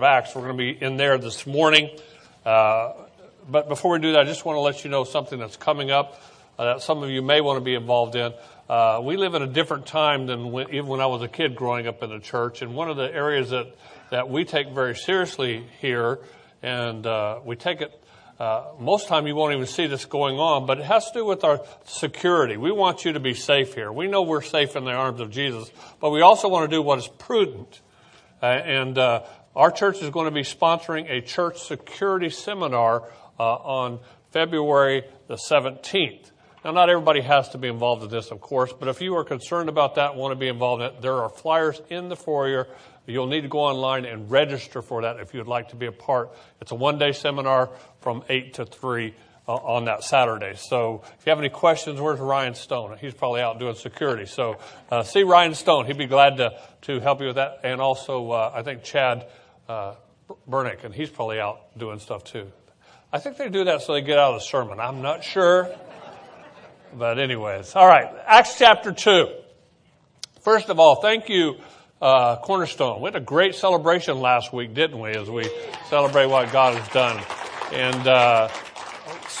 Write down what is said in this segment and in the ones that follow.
of Acts. We're going to be in there this morning. Uh, but before we do that, I just want to let you know something that's coming up uh, that some of you may want to be involved in. Uh, we live in a different time than when, even when I was a kid growing up in the church. And one of the areas that, that we take very seriously here, and uh, we take it uh, most time you won't even see this going on, but it has to do with our security. We want you to be safe here. We know we're safe in the arms of Jesus, but we also want to do what is prudent. Uh, and uh, our church is going to be sponsoring a church security seminar uh, on February the 17th. Now, not everybody has to be involved in this, of course, but if you are concerned about that want to be involved in it, there are flyers in the foyer You'll need to go online and register for that if you'd like to be a part. It's a one day seminar from 8 to 3 uh, on that Saturday. So if you have any questions, where's Ryan Stone? He's probably out doing security. So uh, see Ryan Stone. He'd be glad to, to help you with that. And also, uh, I think Chad uh, and he's probably out doing stuff too. I think they do that so they get out of the sermon. I'm not sure. But anyways, all right. Acts chapter 2. First of all, thank you uh, Cornerstone. We had a great celebration last week, didn't we, as we celebrate what God has done. And uh,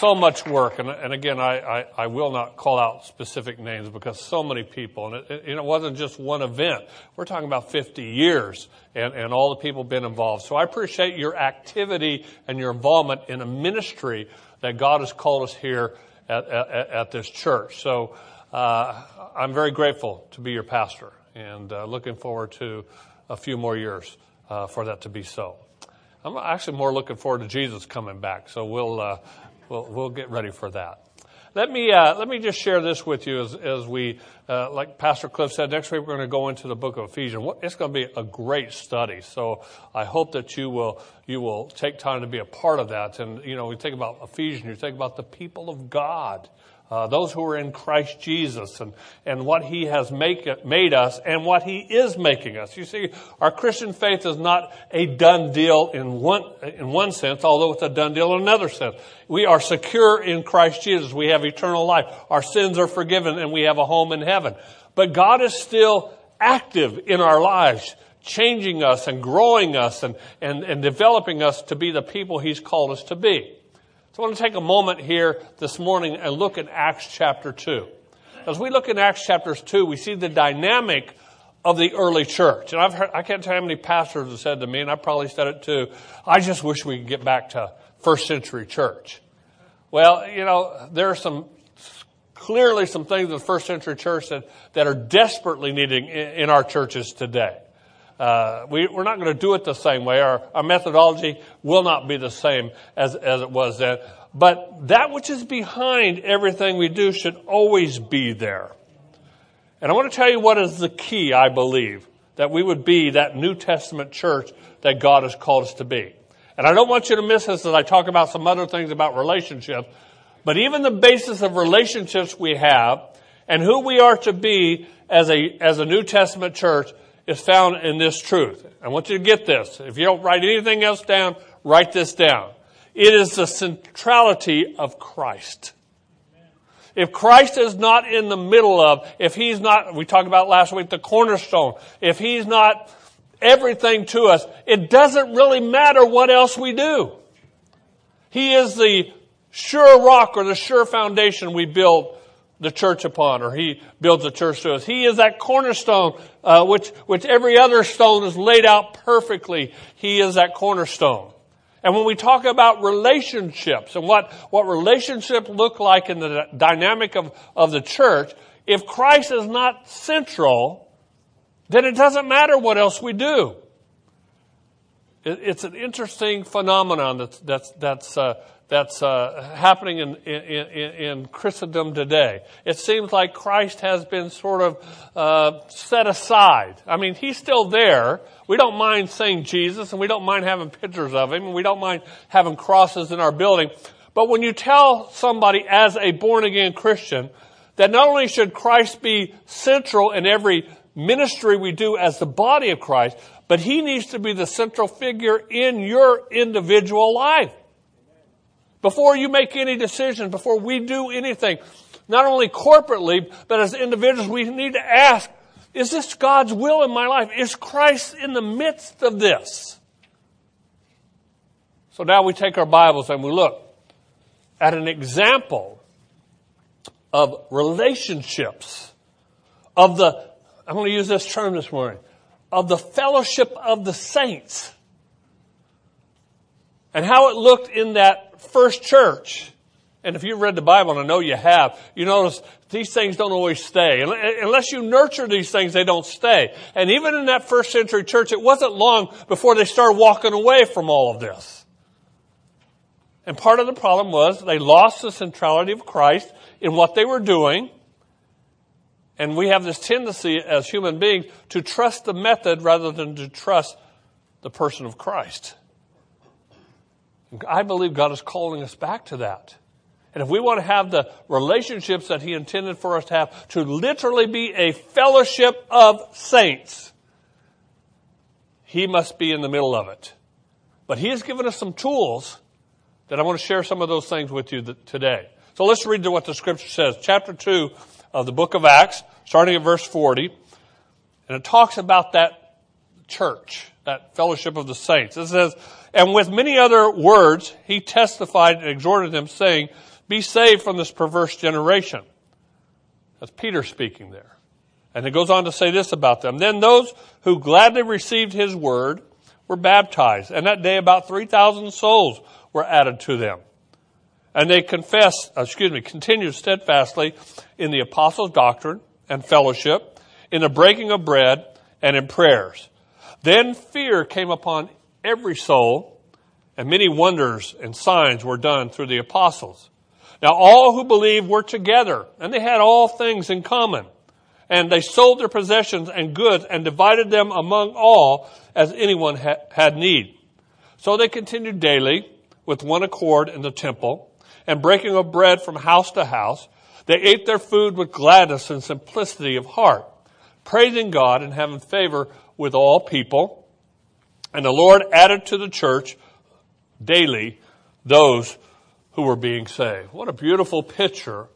so much work. And, and again, I, I, I, will not call out specific names because so many people. And it, it, it wasn't just one event. We're talking about 50 years and, and all the people been involved. So I appreciate your activity and your involvement in a ministry that God has called us here at, at, at this church. So uh, I'm very grateful to be your pastor and uh, looking forward to a few more years uh, for that to be so. I'm actually more looking forward to Jesus coming back, so we'll uh, we'll, we'll get ready for that. Let me uh, let me just share this with you as as we uh, like Pastor Cliff said. Next week we're going to go into the book of Ephesians. It's going to be a great study. So I hope that you will you will take time to be a part of that. And you know, we think about Ephesians. You think about the people of God uh, those who are in Christ Jesus and, and what He has make, made us and what He is making us. You see, our Christian faith is not a done deal in one, in one sense, although it's a done deal in another sense. We are secure in Christ Jesus. We have eternal life. Our sins are forgiven and we have a home in heaven. But God is still active in our lives, changing us and growing us and, and, and developing us to be the people He's called us to be. So I want to take a moment here this morning and look at Acts chapter 2. As we look in Acts chapter 2, we see the dynamic of the early church. And I've heard, I can't tell how many pastors have said to me, and I probably said it too, I just wish we could get back to first century church. Well, you know, there are some, clearly some things in the first century church that, that are desperately needing in, in our churches today. Uh, we, are not going to do it the same way. Our, our methodology will not be the same as, as it was then. But that which is behind everything we do should always be there. And I want to tell you what is the key, I believe, that we would be that New Testament church that God has called us to be. And I don't want you to miss this as I talk about some other things about relationships. But even the basis of relationships we have and who we are to be as a, as a New Testament church is found in this truth. I want you to get this. If you don't write anything else down, write this down. It is the centrality of Christ. If Christ is not in the middle of, if He's not, we talked about last week, the cornerstone, if He's not everything to us, it doesn't really matter what else we do. He is the sure rock or the sure foundation we build the church upon, or he builds a church to us. He is that cornerstone, uh, which, which every other stone is laid out perfectly. He is that cornerstone. And when we talk about relationships and what, what relationships look like in the dynamic of, of the church, if Christ is not central, then it doesn't matter what else we do. It, it's an interesting phenomenon that's, that's, that's, uh, that's uh, happening in, in, in, Christendom today. It seems like Christ has been sort of uh, set aside. I mean, he's still there. We don't mind saying Jesus, and we don't mind having pictures of him, and we don't mind having crosses in our building. But when you tell somebody as a born again Christian that not only should Christ be central in every ministry we do as the body of Christ, but he needs to be the central figure in your individual life. Before you make any decision, before we do anything, not only corporately, but as individuals, we need to ask, is this God's will in my life? Is Christ in the midst of this? So now we take our Bibles and we look at an example of relationships, of the, I'm going to use this term this morning, of the fellowship of the saints. And how it looked in that first church. And if you've read the Bible, and I know you have, you notice these things don't always stay. Unless you nurture these things, they don't stay. And even in that first century church, it wasn't long before they started walking away from all of this. And part of the problem was they lost the centrality of Christ in what they were doing. And we have this tendency as human beings to trust the method rather than to trust the person of Christ. I believe God is calling us back to that. And if we want to have the relationships that He intended for us to have, to literally be a fellowship of saints, He must be in the middle of it. But He has given us some tools that I want to share some of those things with you today. So let's read what the scripture says. Chapter 2 of the book of Acts, starting at verse 40. And it talks about that church, that fellowship of the saints. It says, And with many other words, he testified and exhorted them, saying, Be saved from this perverse generation. That's Peter speaking there. And it goes on to say this about them. Then those who gladly received his word were baptized. And that day about 3,000 souls were added to them. And they confessed, uh, excuse me, continued steadfastly in the apostles' doctrine and fellowship, in the breaking of bread, and in prayers. Then fear came upon every soul, and many wonders and signs were done through the apostles. Now all who believed were together, and they had all things in common. And they sold their possessions and goods and divided them among all as anyone ha- had need. So they continued daily with one accord in the temple and breaking of bread from house to house. They ate their food with gladness and simplicity of heart, praising God and having favor with all people. And the Lord added to the church daily those who were being saved. What a beautiful picture.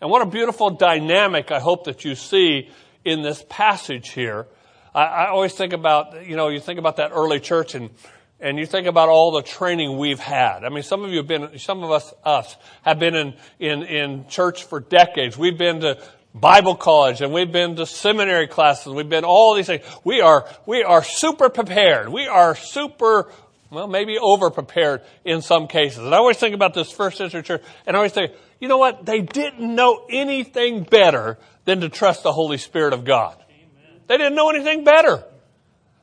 And what a beautiful dynamic I hope that you see in this passage here. I, I always think about, you know, you think about that early church and and you think about all the training we've had. I mean, some of you have been, some of us, us, have been in, in, in church for decades. We've been to Bible college and we've been to seminary classes. We've been all these things. We are, we are super prepared. We are super, well, maybe over prepared in some cases. And I always think about this first century church and I always think, you know what? They didn't know anything better than to trust the Holy Spirit of God. Amen. They didn't know anything better.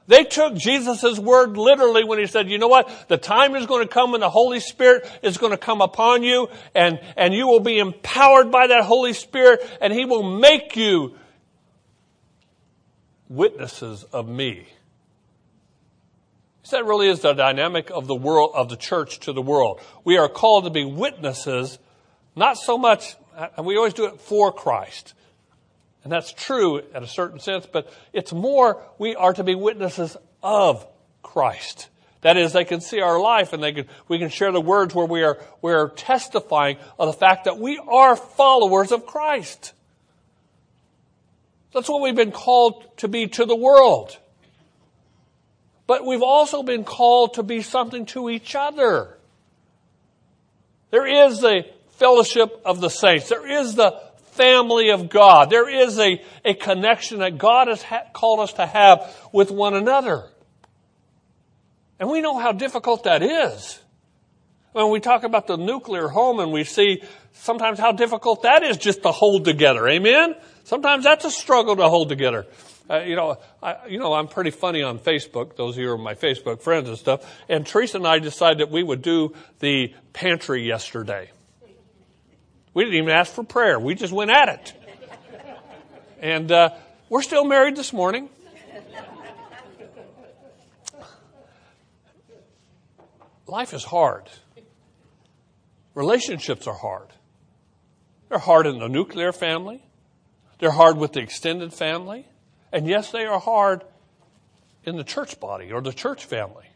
They took Jesus' word literally when he said, you know what? The time is going to come when the Holy Spirit is going to come upon you and, and you will be empowered by that Holy Spirit and he will make you witnesses of me. So That really is the dynamic of the world, of the church to the world. We are called to be witnesses, not so much, and we always do it for Christ. And that's true at a certain sense, but it's more we are to be witnesses of Christ. That is, they can see our life and they can, we can share the words where we are, we are testifying of the fact that we are followers of Christ. That's what we've been called to be to the world. But we've also been called to be something to each other. There is the fellowship of the saints. There is the family of God. There is a, a connection that God has ha- called us to have with one another. And we know how difficult that is. When we talk about the nuclear home and we see sometimes how difficult that is just to hold together. Amen? Sometimes that's a struggle to hold together. Uh, you know, I, you know, I'm pretty funny on Facebook. Those of you who are my Facebook friends and stuff. And Teresa and I decided that we would do the pantry yesterday. We didn't even ask for prayer. We just went at it. And uh, we're still married this morning. Life is hard. Relationships are hard. They're hard in the nuclear family. They're hard with the extended family. And yes, they are hard in the church body or the church family.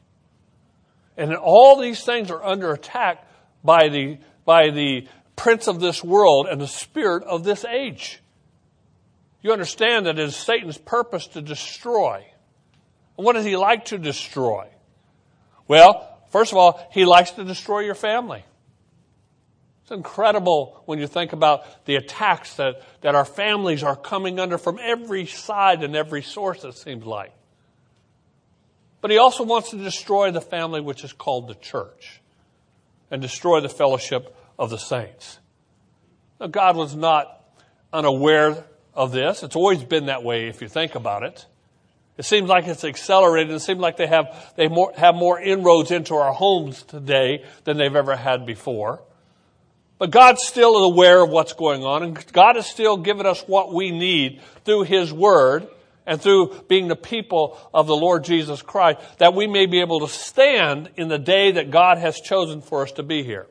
And all these things are under attack by the, by the prince of this world and the spirit of this age. You understand that it is Satan's purpose to destroy. What does he like to destroy? Well, First of all, he likes to destroy your family. It's incredible when you think about the attacks that, that our families are coming under from every side and every source, it seems like. But he also wants to destroy the family which is called the church and destroy the fellowship of the saints. Now, God was not unaware of this. It's always been that way if you think about it. It seems like it's accelerated. It seems like they have, they more, have more inroads into our homes today than they've ever had before. But God's still aware of what's going on, and God has still given us what we need through His Word and through being the people of the Lord Jesus Christ, that we may be able to stand in the day that God has chosen for us to be here.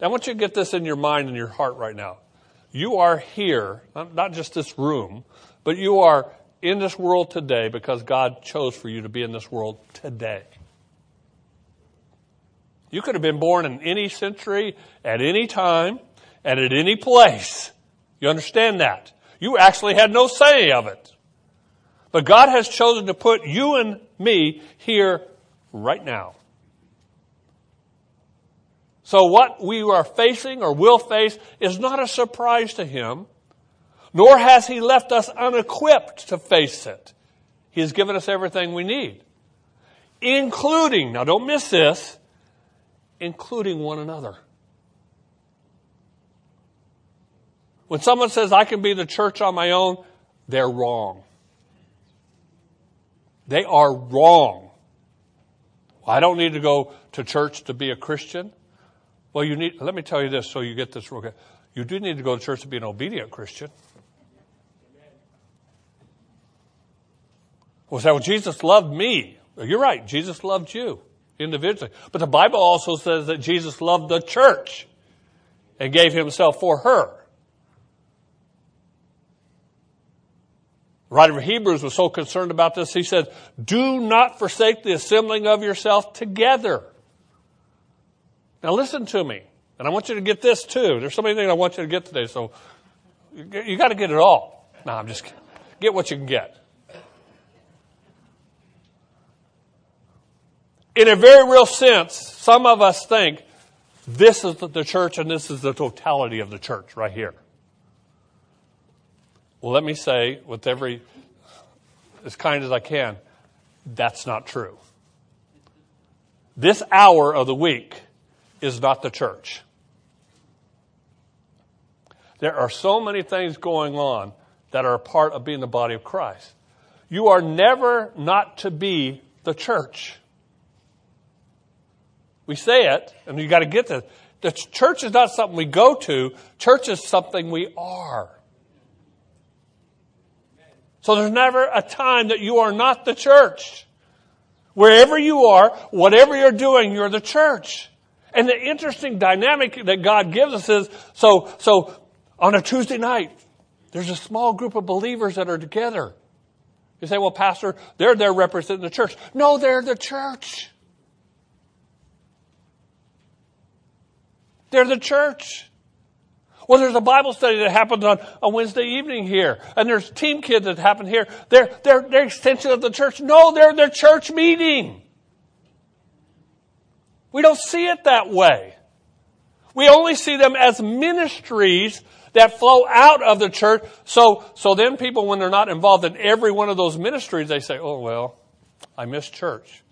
Now, I want you to get this in your mind and your heart right now. You are here, not just this room, but you are in this world today because God chose for you to be in this world today. You could have been born in any century, at any time, and at any place. You understand that? You actually had no say of it. But God has chosen to put you and me here right now. So what we are facing or will face is not a surprise to Him nor has he left us unequipped to face it. He has given us everything we need, including, now don't miss this, including one another. When someone says, I can be the church on my own, they're wrong. They are wrong. I don't need to go to church to be a Christian. Well, you need, let me tell you this so you get this real good. You do need to go to church to be an obedient Christian. Well, say, well, Jesus loved me. You're right. Jesus loved you individually. But the Bible also says that Jesus loved the church and gave himself for her. The writer of Hebrews was so concerned about this, he said, do not forsake the assembling of yourself together. Now listen to me. And I want you to get this too. There's so many things I want you to get today, so you got to get it all. No, I'm just kidding. Get what you can get. in a very real sense, some of us think this is the church and this is the totality of the church right here. Well, let me say with every, as kind as I can, that's not true. This hour of the week is not the church. There are so many things going on that are a part of being the body of Christ. You are never not to be the church. We say it, and you got to get this. The church is not something we go to. Church is something we are. So there's never a time that you are not the church. Wherever you are, whatever you're doing, you're the church. And the interesting dynamic that God gives us is, so, so on a Tuesday night, there's a small group of believers that are together. You say, well, pastor, they're there representing the church. No, they're the church. They're the church. Well, there's a Bible study that happens on a Wednesday evening here, and there's team kids that happen here. They're, they're, they're extension of the church. No, they're their church meeting. We don't see it that way. We only see them as ministries that flow out of the church. So, so then people, when they're not involved in every one of those ministries, they say, oh, well, I miss church.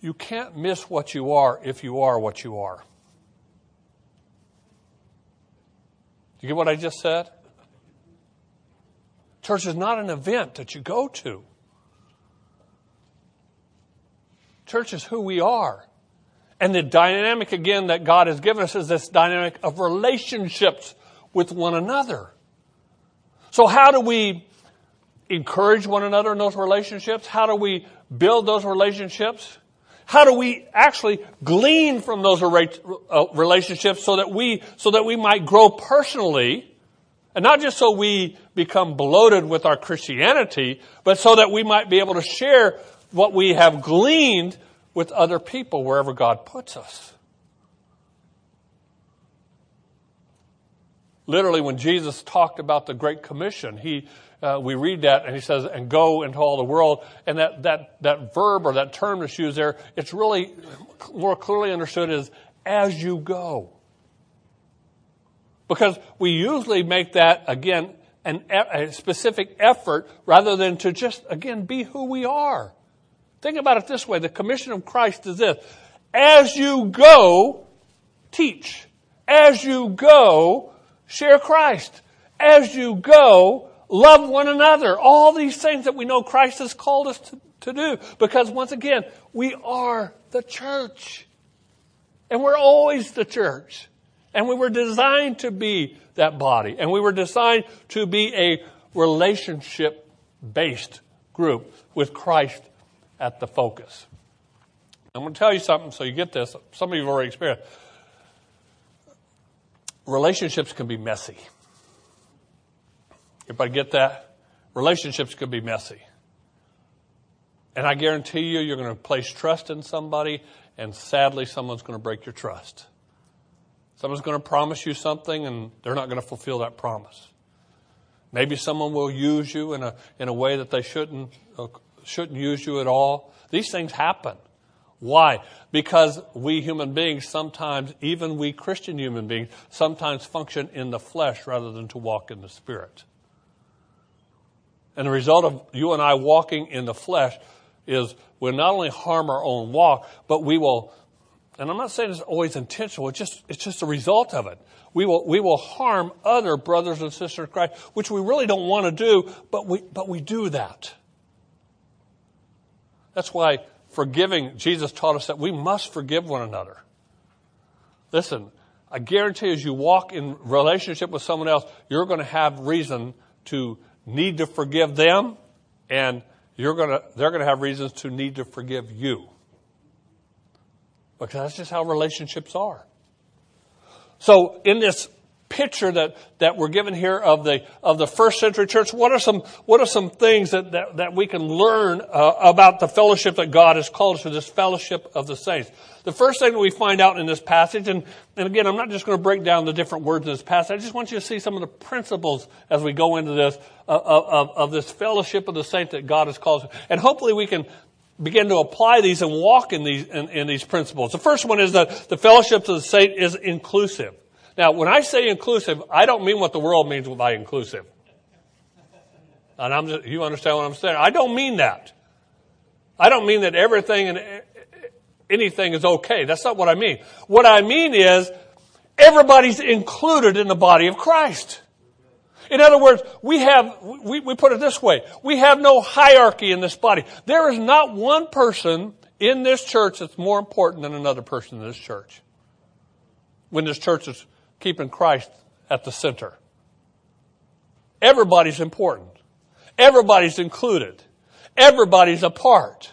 You can't miss what you are if you are what you are. Do you get what I just said? Church is not an event that you go to. Church is who we are. And the dynamic, again, that God has given us is this dynamic of relationships with one another. So, how do we encourage one another in those relationships? How do we build those relationships? How do we actually glean from those uh, relationships so that we, so that we might grow personally and not just so we become bloated with our Christianity, but so that we might be able to share what we have gleaned with other people wherever God puts us. Literally, when Jesus talked about the Great Commission, he, uh, we read that and he says, and go into all the world. And that, that, that verb or that term that's used there, it's really more clearly understood as as you go. Because we usually make that, again, an, a specific effort rather than to just, again, be who we are. Think about it this way. The commission of Christ is this. As you go, teach. As you go, share Christ. As you go, love one another. All these things that we know Christ has called us to, to do. Because once again, we are the church. And we're always the church. And we were designed to be that body. And we were designed to be a relationship based group with Christ at the focus. I'm going to tell you something so you get this. Some of you have already experienced. Relationships can be messy. Everybody get that? Relationships can be messy. And I guarantee you, you're going to place trust in somebody, and sadly, someone's going to break your trust. Someone's going to promise you something, and they're not going to fulfill that promise. Maybe someone will use you in a, in a way that they shouldn't, shouldn't use you at all. These things happen. Why? Because we human beings sometimes, even we Christian human beings, sometimes function in the flesh rather than to walk in the spirit. And the result of you and I walking in the flesh is we'll not only harm our own walk, but we will, and I'm not saying it's always intentional, it's just, it's just a result of it. We will, we will harm other brothers and sisters in Christ, which we really don't want to do, but we, but we do that. That's why forgiving, Jesus taught us that we must forgive one another. Listen, I guarantee as you walk in relationship with someone else, you're going to have reason to need to forgive them and you're going to, they're going to have reasons to need to forgive you. Because that's just how relationships are. So in this picture that, that we're given here of the, of the first century church, what are some, what are some things that, that, that we can learn uh, about the fellowship that God has called us to, this fellowship of the saints? The first thing that we find out in this passage, and, and again, I'm not just going to break down the different words in this passage, I just want you to see some of the principles as we go into this, uh, of, of, of this fellowship of the saints that God has called us. And hopefully we can begin to apply these and walk in these, in, in these principles. The first one is that the fellowship of the saint is inclusive. Now, when I say inclusive, I don't mean what the world means by inclusive. And I'm just, you understand what I'm saying? I don't mean that. I don't mean that everything and eh, anything is okay. That's not what I mean. What I mean is everybody's included in the body of Christ. In other words, we have, we, we put it this way, we have no hierarchy in this body. There is not one person in this church that's more important than another person in this church. When this church is keeping Christ at the center. Everybody's important. Everybody's included. Everybody's a part.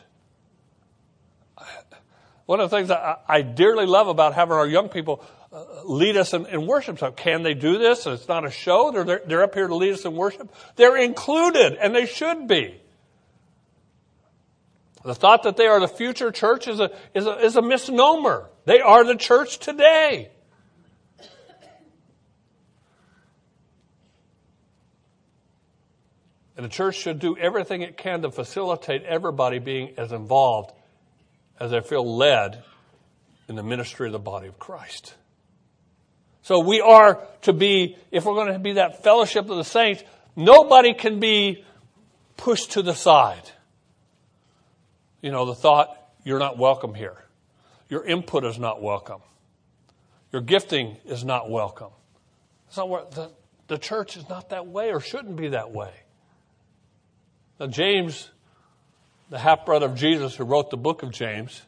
One of the things I, I dearly love about having our young people uh, lead us in, worship. So can they do this? It's not a show. They're, they're, they're up here to lead us in worship. They're included, and they should be. The thought that they are the future church is a, is a, is a misnomer. They are the church today. And the church should do everything it can to facilitate everybody being as involved as they feel led in the ministry of the body of Christ. So we are to be, if we're going to be that fellowship of the saints, nobody can be pushed to the side. You know, the thought, you're not welcome here. Your input is not welcome. Your gifting is not welcome. It's not what the, the church is not that way or shouldn't be that way. Now, James, the half brother of Jesus who wrote the book of James,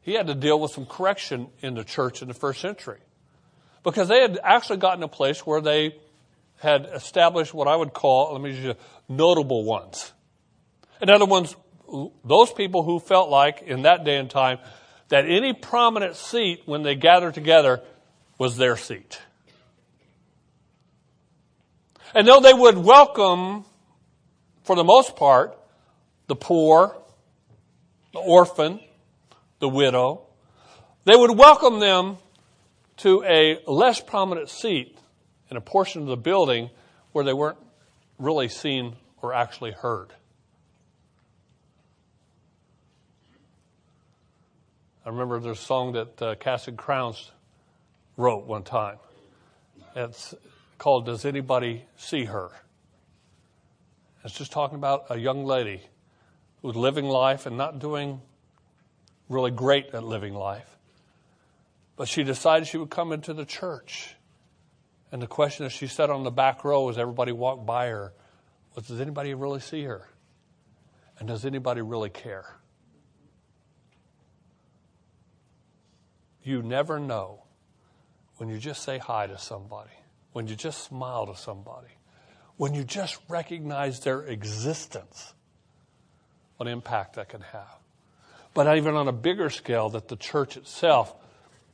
he had to deal with some correction in the church in the first century because they had actually gotten a place where they had established what I would call, let me use notable ones. In other words, those people who felt like in that day and time that any prominent seat when they gathered together was their seat. And though they would welcome for the most part, the poor, the orphan, the widow. They would welcome them to a less prominent seat in a portion of the building where they weren't really seen or actually heard. I remember there's a song that uh, Casting Crowns wrote one time. It's called Does Anybody See Her? It's just talking about a young lady who's living life and not doing really great at living life. But she decided she would come into the church. And the question that she said on the back row as everybody walked by her was Does anybody really see her? And does anybody really care? You never know when you just say hi to somebody, when you just smile to somebody, when you just recognize their existence, what impact that can have. But even on a bigger scale, that the church itself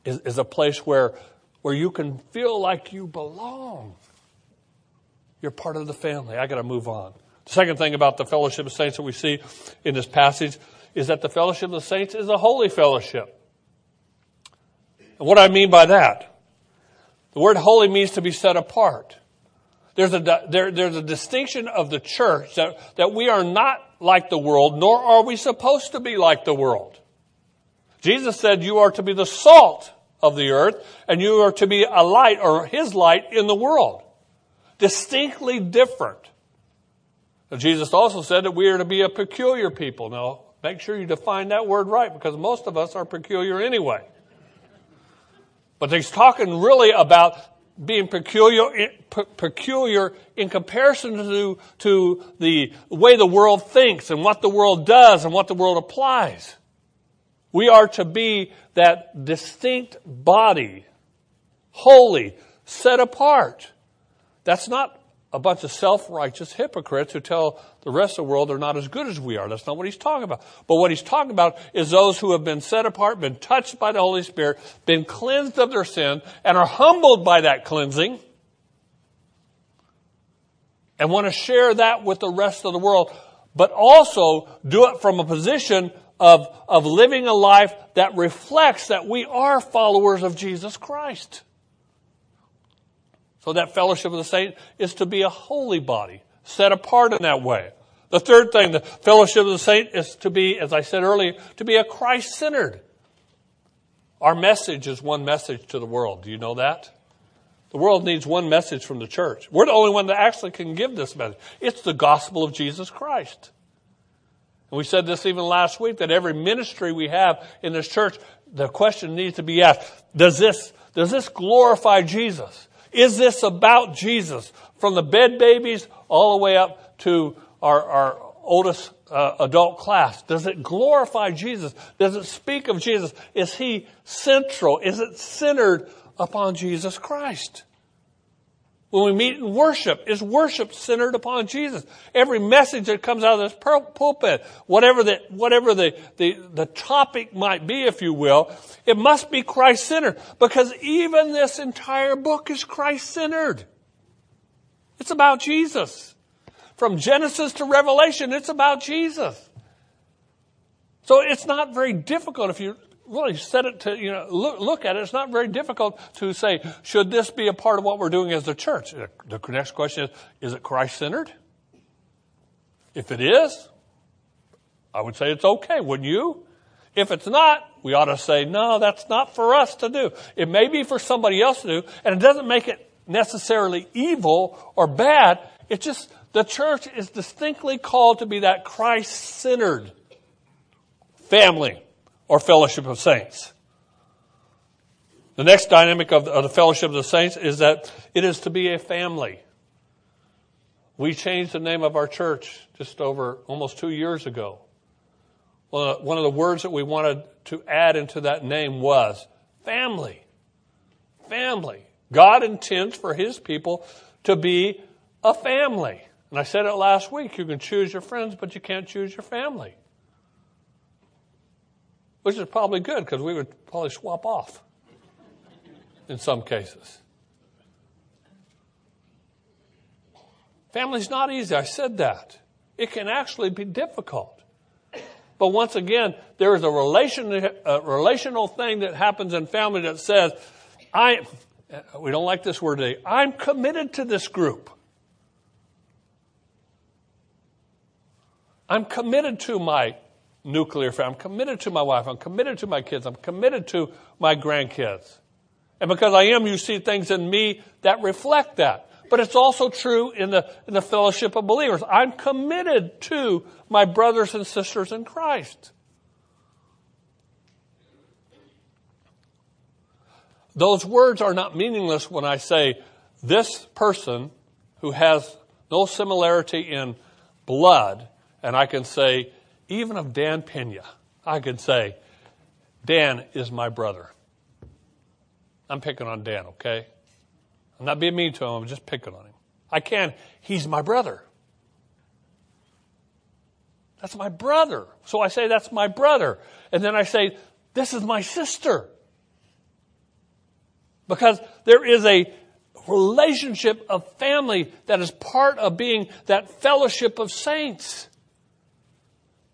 is, is a place where, where you can feel like you belong. You're part of the family. I got to move on. The second thing about the fellowship of saints that we see in this passage is that the fellowship of the saints is a holy fellowship. And what I mean by that, the word holy means to be set apart. There's a, there, there's a distinction of the church that, that we are not like the world, nor are we supposed to be like the world. Jesus said you are to be the salt of the earth and you are to be a light or his light in the world. Distinctly different. Jesus also said that we are to be a peculiar people. Now, make sure you define that word right because most of us are peculiar anyway. But he's talking really about being peculiar, peculiar in comparison to, to the way the world thinks and what the world does and what the world applies. We are to be that distinct body, holy, set apart. That's not a bunch of self-righteous hypocrites who tell the rest of the world they're not as good as we are. That's not what he's talking about. But what he's talking about is those who have been set apart, been touched by the Holy Spirit, been cleansed of their sin, and are humbled by that cleansing, and want to share that with the rest of the world, but also do it from a position of, of living a life that reflects that we are followers of Jesus Christ. So that fellowship of the saints is to be a holy body, set apart in that way. The third thing, the fellowship of the saint is to be, as I said earlier, to be a Christ-centered. Our message is one message to the world. Do you know that? The world needs one message from the church. We're the only one that actually can give this message. It's the gospel of Jesus Christ. And we said this even last week that every ministry we have in this church, the question needs to be asked, does this, does this glorify Jesus? Is this about Jesus? From the bed babies all the way up to our, our oldest uh, adult class. Does it glorify Jesus? Does it speak of Jesus? Is he central? Is it centered upon Jesus Christ? When we meet in worship, is worship centered upon Jesus? Every message that comes out of this pulpit, whatever the, whatever the, the, the topic might be, if you will, it must be Christ centered because even this entire book is Christ centered. It's about Jesus. From Genesis to Revelation, it's about Jesus. So it's not very difficult if you really set it to, you know, look, look at it. It's not very difficult to say, should this be a part of what we're doing as a church? The next question is, is it Christ centered? If it is, I would say it's okay, wouldn't you? If it's not, we ought to say, no, that's not for us to do. It may be for somebody else to do, and it doesn't make it necessarily evil or bad. It's just the church is distinctly called to be that Christ centered family or fellowship of saints. The next dynamic of the, fellowship of the saints is that it is to be a family. We changed the name of our church just over almost two years ago. One of the words that we wanted to add into that name was family. Family. God intends for His people to be a family. And I said it last week. You can choose your friends, but you can't choose your family which is probably good because we would probably swap off in some cases. Family's not easy. I said that. It can actually be difficult. But once again, there is a, relation, a relational thing that happens in family that says, I, we don't like this word today, I'm committed to this group. I'm committed to my nuclear family. I'm committed to my wife. I'm committed to my kids. I'm committed to my grandkids. And because I am, you see things in me that reflect that. But it's also true in the, in the fellowship of believers. I'm committed to my brothers and sisters in Christ. Those words are not meaningless when I say this person who has no similarity in blood, and I can say, even of Dan Pena, I can say, Dan is my brother. I'm picking on Dan, okay? I'm not being mean to him, I'm just picking on him. I can. He's my brother. That's my brother. So I say, that's my brother. And then I say, this is my sister. Because there is a relationship of family that is part of being that fellowship of saints.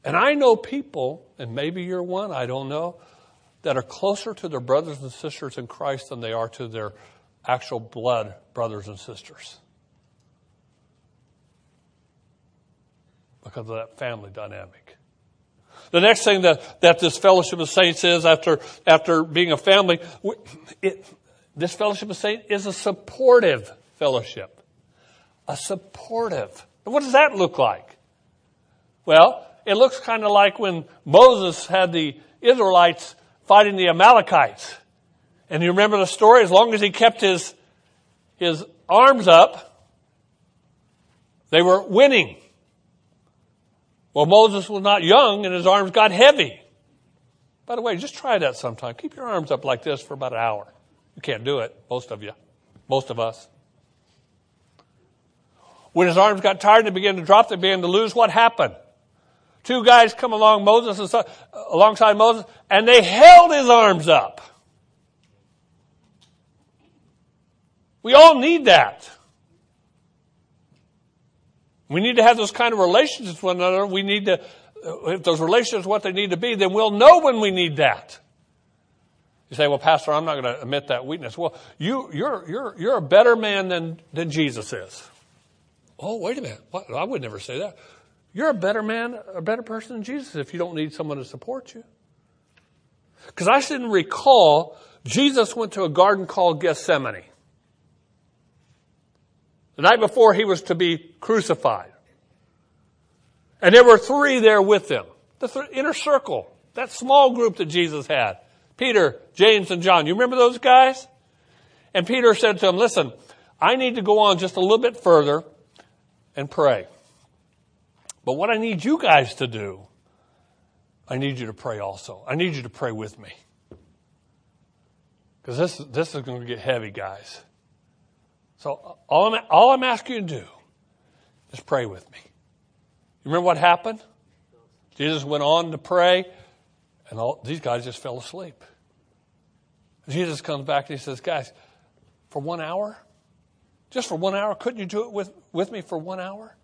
And I know people, and maybe you're one, I don't know, that are closer to their brothers and sisters in Christ than they are to their actual blood brothers and sisters. Because of that family dynamic. The next thing that, that this fellowship of saints is after, after being a family, it, this fellowship of saints is a supportive fellowship. A supportive. What does that look like? Well, it looks kind of like when Moses had the Israelites fighting the Amalekites. And you remember the story? As long as he kept his, his arms up, they were winning. Well, Moses was not young and his arms got heavy. By the way, just try that sometime. Keep your arms up like this for about an hour. You can't do it, most of you, most of us. When his arms got tired and began to drop, they began to lose, what happened? Two guys come along Moses and, alongside Moses, and they held his arms up. We all need that. We need to have those kind of relationships with one another. We need to, uh, if those relationships what they need to be, then we'll know when we need that. You say, well, Pastor, I'm not going to admit that weakness. Well, you, you're, you're, you're a better man than, than Jesus is. Oh, wait a minute. What? I would never say that. You're a better man, a better person than Jesus if you don't need someone to support you. Because I shouldn't recall Jesus went to a garden called Gethsemane. The night before he was to be crucified. And there were three there with him. The th- inner circle. That small group that Jesus had. Peter, James, and John. You remember those guys? And Peter said to him, listen, I need to go on just a little bit further and pray. But what I need you guys to do, I need you to pray also. I need you to pray with me. Because this, this is going to get heavy, guys. So all I'm, all I'm asking you to do is pray with me. You remember what happened? Jesus went on to pray, and all, these guys just fell asleep. Jesus comes back and he says, Guys, for one hour? Just for one hour? Couldn't you do it with, with me for one hour?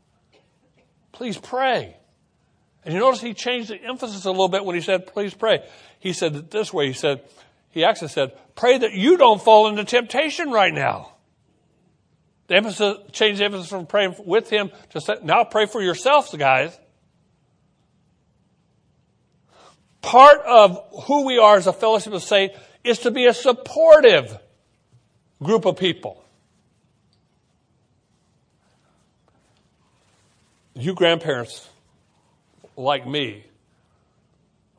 Please pray. And you notice he changed the emphasis a little bit when he said, please pray. He said it this way. He said, he actually said, pray that you don't fall into temptation right now. The emphasis, changed the emphasis from praying with him to say, now pray for yourselves, guys. Part of who we are as a fellowship of saints is to be a supportive group of people. You grandparents like me,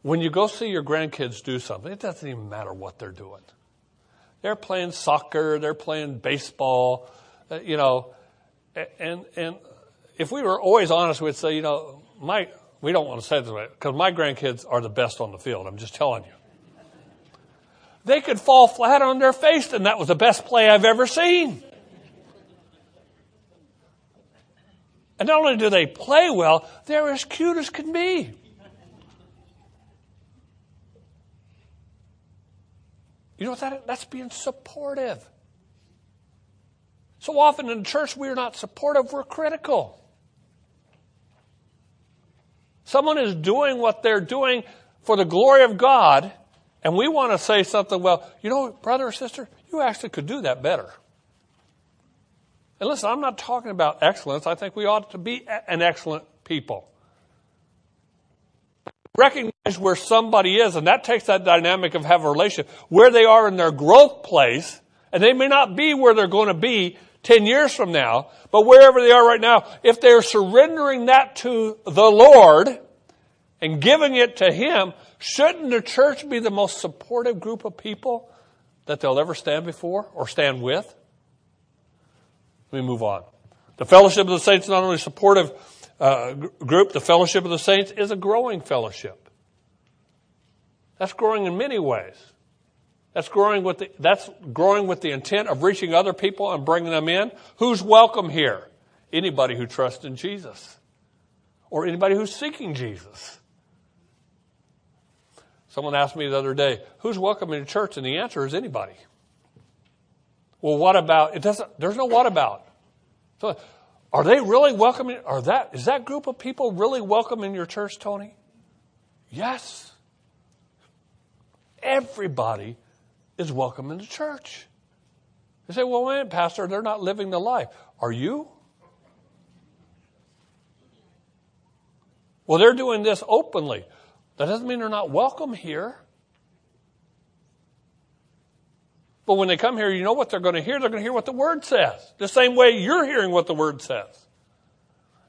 when you go see your grandkids do something, it doesn't even matter what they're doing. They're playing soccer, they're playing baseball, uh, you know, and and if we were always honest, we'd say, you know, my we don't want to say this because my grandkids are the best on the field. I'm just telling you. They could fall flat on their face, and that was the best play I've ever seen. And not only do they play well, they're as cute as can be. You know what that That's being supportive. So often in church, we're not supportive, we're critical. Someone is doing what they're doing for the glory of God, and we want to say something, well, you know, brother or sister, you actually could do that better. And listen, I'm not talking about excellence. I think we ought to be an excellent people. recognize where somebody is, and that takes that dynamic of have a relationship, where they are in their growth place, and they may not be where they're going to be 10 years from now, but wherever they are right now, if they're surrendering that to the Lord and giving it to Him, shouldn't the church be the most supportive group of people that they'll ever stand before or stand with? Let me move on. The fellowship of the saints is not only a supportive uh, group, the fellowship of the saints is a growing fellowship. That's growing in many ways. That's growing with the, that's growing with the intent of reaching other people and bringing them in. Who's welcome here? Anybody who trusts in Jesus. Or anybody who's seeking Jesus. Someone asked me the other day, who's welcome in church? And the answer is anybody. Well, what about, it doesn't, there's no what about. So, are they really welcoming, are that, is that group of people really welcome in your church, Tony? Yes. Everybody is welcome in the church. They say, well, wait, Pastor, they're not living the life. Are you? Well, they're doing this openly. That doesn't mean they're not welcome here. But when they come here, you know what they're going to hear? They're going to hear what the Word says. The same way you're hearing what the Word says.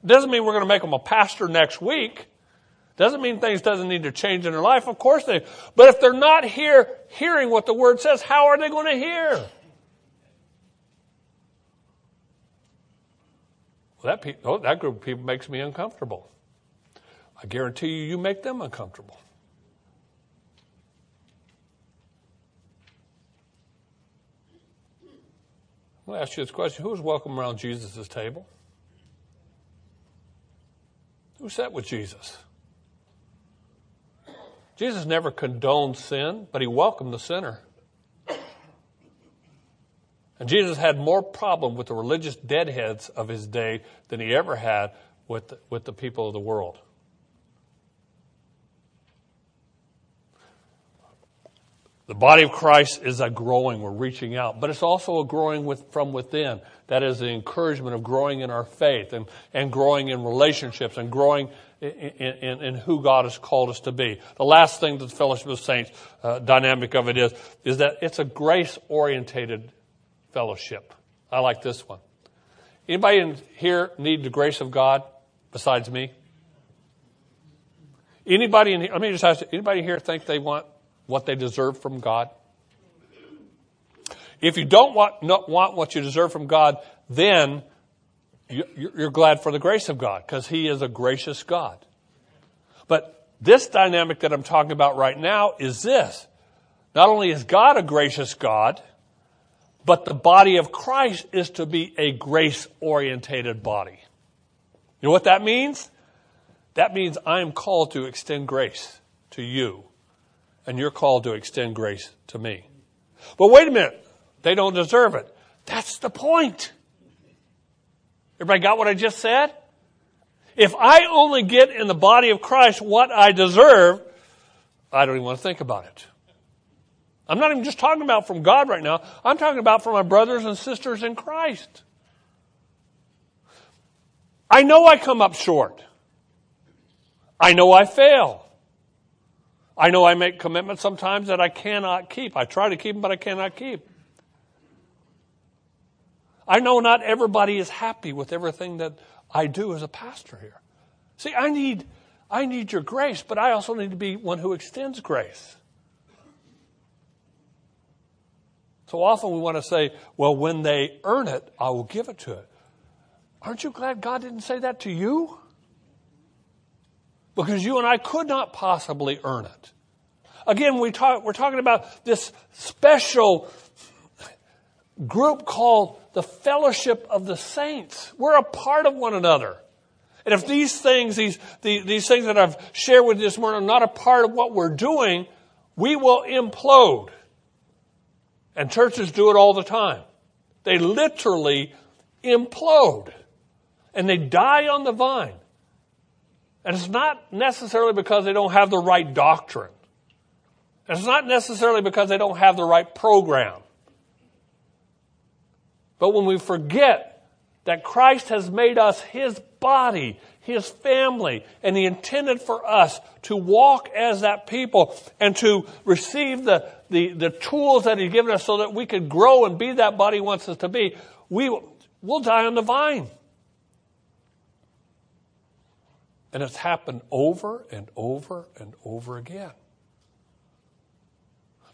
Doesn't mean we're going to make them a pastor next week. Doesn't mean things doesn't need to change in their life. Of course they, but if they're not here hearing what the Word says, how are they going to hear? Well, that, pe- oh, that group of people makes me uncomfortable. I guarantee you, you make them uncomfortable. I'm going to ask you this question Who was welcome around Jesus' table? Who sat with Jesus? Jesus never condoned sin, but he welcomed the sinner. And Jesus had more problem with the religious deadheads of his day than he ever had with the, with the people of the world. The body of Christ is a growing, we're reaching out, but it's also a growing with, from within. That is the encouragement of growing in our faith and, and growing in relationships and growing in, in, in who God has called us to be. The last thing that the Fellowship of Saints uh, dynamic of it is, is that it's a grace orientated fellowship. I like this one. Anybody in here need the grace of God besides me? Anybody in here, let me just ask you, anybody here think they want what they deserve from God? If you don't want, not want what you deserve from God, then you're glad for the grace of God because He is a gracious God. But this dynamic that I'm talking about right now is this. Not only is God a gracious God, but the body of Christ is to be a grace orientated body. You know what that means? That means I am called to extend grace to you and you're called to extend grace to me. But wait a minute. They don't deserve it. That's the point. Everybody got what I just said? If I only get in the body of Christ what I deserve, I don't even want to think about it. I'm not even just talking about from God right now. I'm talking about from my brothers and sisters in Christ. I know I come up short. I know I fail. I know I make commitments sometimes that I cannot keep. I try to keep them, but I cannot keep. I know not everybody is happy with everything that I do as a pastor here. See, I need, I need your grace, but I also need to be one who extends grace. So often we want to say, well, when they earn it, I will give it to it. Aren't you glad God didn't say that to you? Because you and I could not possibly earn it. Again, we talk, we're talking about this special group called the fellowship of the saints. We're a part of one another. And if these things, these, these, these things that I've shared with you this morning are not a part of what we're doing, we will implode. And churches do it all the time. They literally implode. And they die on the vine. And it's not necessarily because they don't have the right doctrine. It's not necessarily because they don't have the right program. But when we forget that Christ has made us his body, his family, and he intended for us to walk as that people and to receive the, the, the tools that he's given us so that we could grow and be that body he wants us to be. We, we'll die on the vine. And it's happened over and over and over again.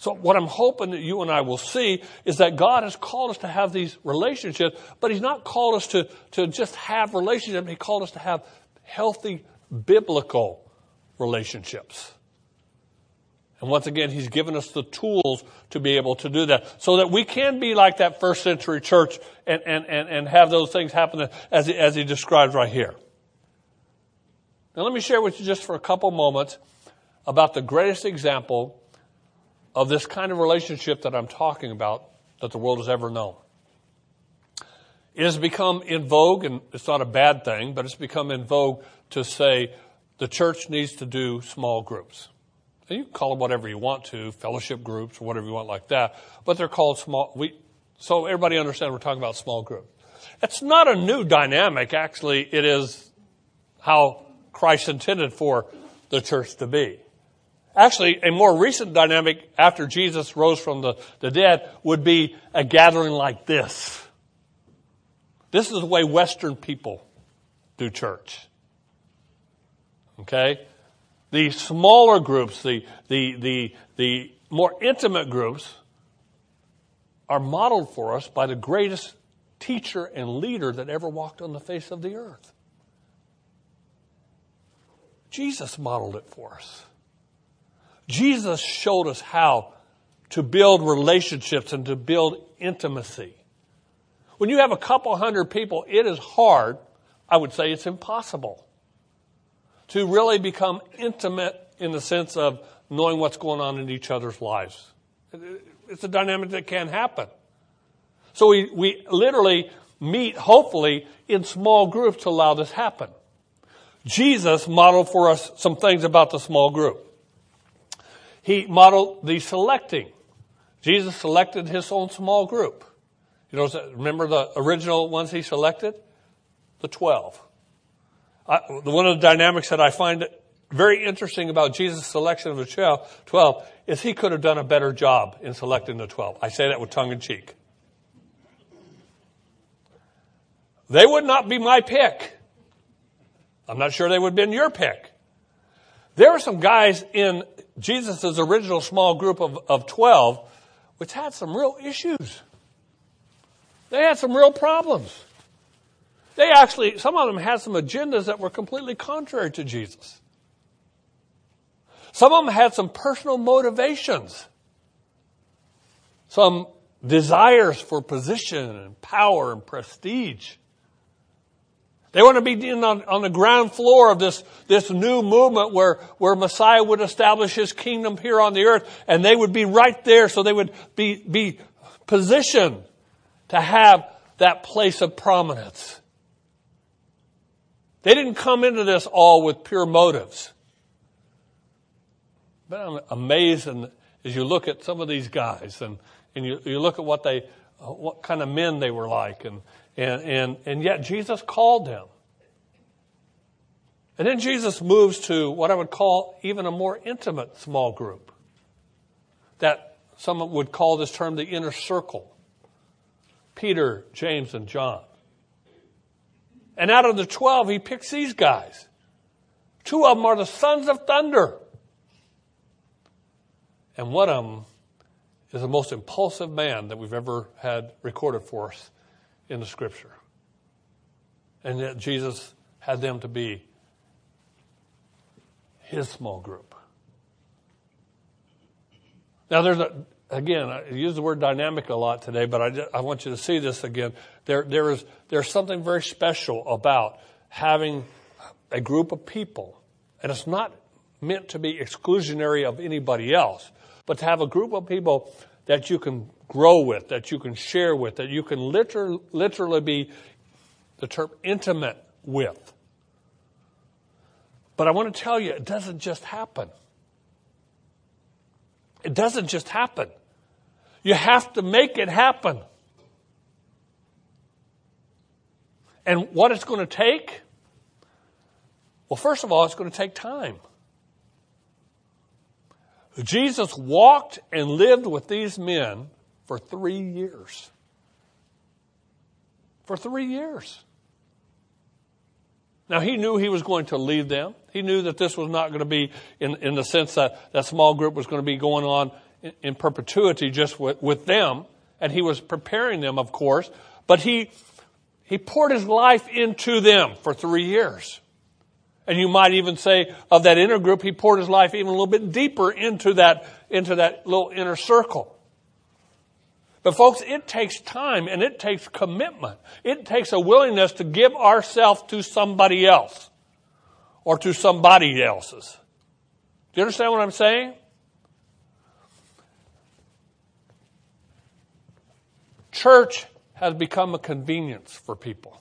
So what I'm hoping that you and I will see is that God has called us to have these relationships, but He's not called us to, to just have relationships. He called us to have healthy biblical relationships. And once again, He's given us the tools to be able to do that so that we can be like that first century church and, and, and, and have those things happen as as he describes right here. Now let me share with you just for a couple moments about the greatest example of this kind of relationship that I'm talking about that the world has ever known. It has become in vogue, and it's not a bad thing, but it's become in vogue to say the church needs to do small groups. And you can call them whatever you want to, fellowship groups or whatever you want like that, but they're called small. We, so everybody understands we're talking about small groups. It's not a new dynamic. Actually, it is how Christ intended for the church to be. Actually, a more recent dynamic after Jesus rose from the, the dead would be a gathering like this. This is the way Western people do church. Okay? The smaller groups, the, the, the, the more intimate groups, are modeled for us by the greatest teacher and leader that ever walked on the face of the earth. Jesus modeled it for us. Jesus showed us how to build relationships and to build intimacy. When you have a couple hundred people, it is hard, I would say it's impossible, to really become intimate in the sense of knowing what's going on in each other's lives. It's a dynamic that can happen. So we, we literally meet, hopefully, in small groups to allow this happen. Jesus modeled for us some things about the small group he modeled the selecting. Jesus selected his own small group. You know, remember the original ones he selected? The 12. I, one of the dynamics that I find very interesting about Jesus' selection of the 12 is he could have done a better job in selecting the 12. I say that with tongue in cheek. They would not be my pick. I'm not sure they would have been your pick. There were some guys in Jesus' original small group of, of 12, which had some real issues. They had some real problems. They actually, some of them had some agendas that were completely contrary to Jesus. Some of them had some personal motivations, some desires for position and power and prestige. They want to be on, on the ground floor of this, this new movement where, where Messiah would establish his kingdom here on the earth and they would be right there so they would be, be positioned to have that place of prominence. They didn't come into this all with pure motives. But I'm amazed as you look at some of these guys and, and you, you look at what they, what kind of men they were like and, and, and, and yet Jesus called them. And then Jesus moves to what I would call even a more intimate small group. That some would call this term the inner circle. Peter, James, and John. And out of the 12, he picks these guys. Two of them are the sons of thunder. And one of them is the most impulsive man that we've ever had recorded for us in the scripture. And yet Jesus had them to be his small group. Now, there's a, again, I use the word dynamic a lot today, but I, just, I want you to see this again. There, there is, there's something very special about having a group of people, and it's not meant to be exclusionary of anybody else, but to have a group of people that you can grow with, that you can share with, that you can literally, literally be the term intimate with. But I want to tell you, it doesn't just happen. It doesn't just happen. You have to make it happen. And what it's going to take Well, first of all, it's going to take time. Jesus walked and lived with these men for three years. For three years. Now, he knew he was going to leave them. He knew that this was not going to be in, in the sense that that small group was going to be going on in, in perpetuity just with, with them. And he was preparing them, of course. But he, he poured his life into them for three years. And you might even say of that inner group, he poured his life even a little bit deeper into that, into that little inner circle. But folks, it takes time and it takes commitment. It takes a willingness to give ourselves to somebody else or to somebody else's. Do you understand what I'm saying? Church has become a convenience for people.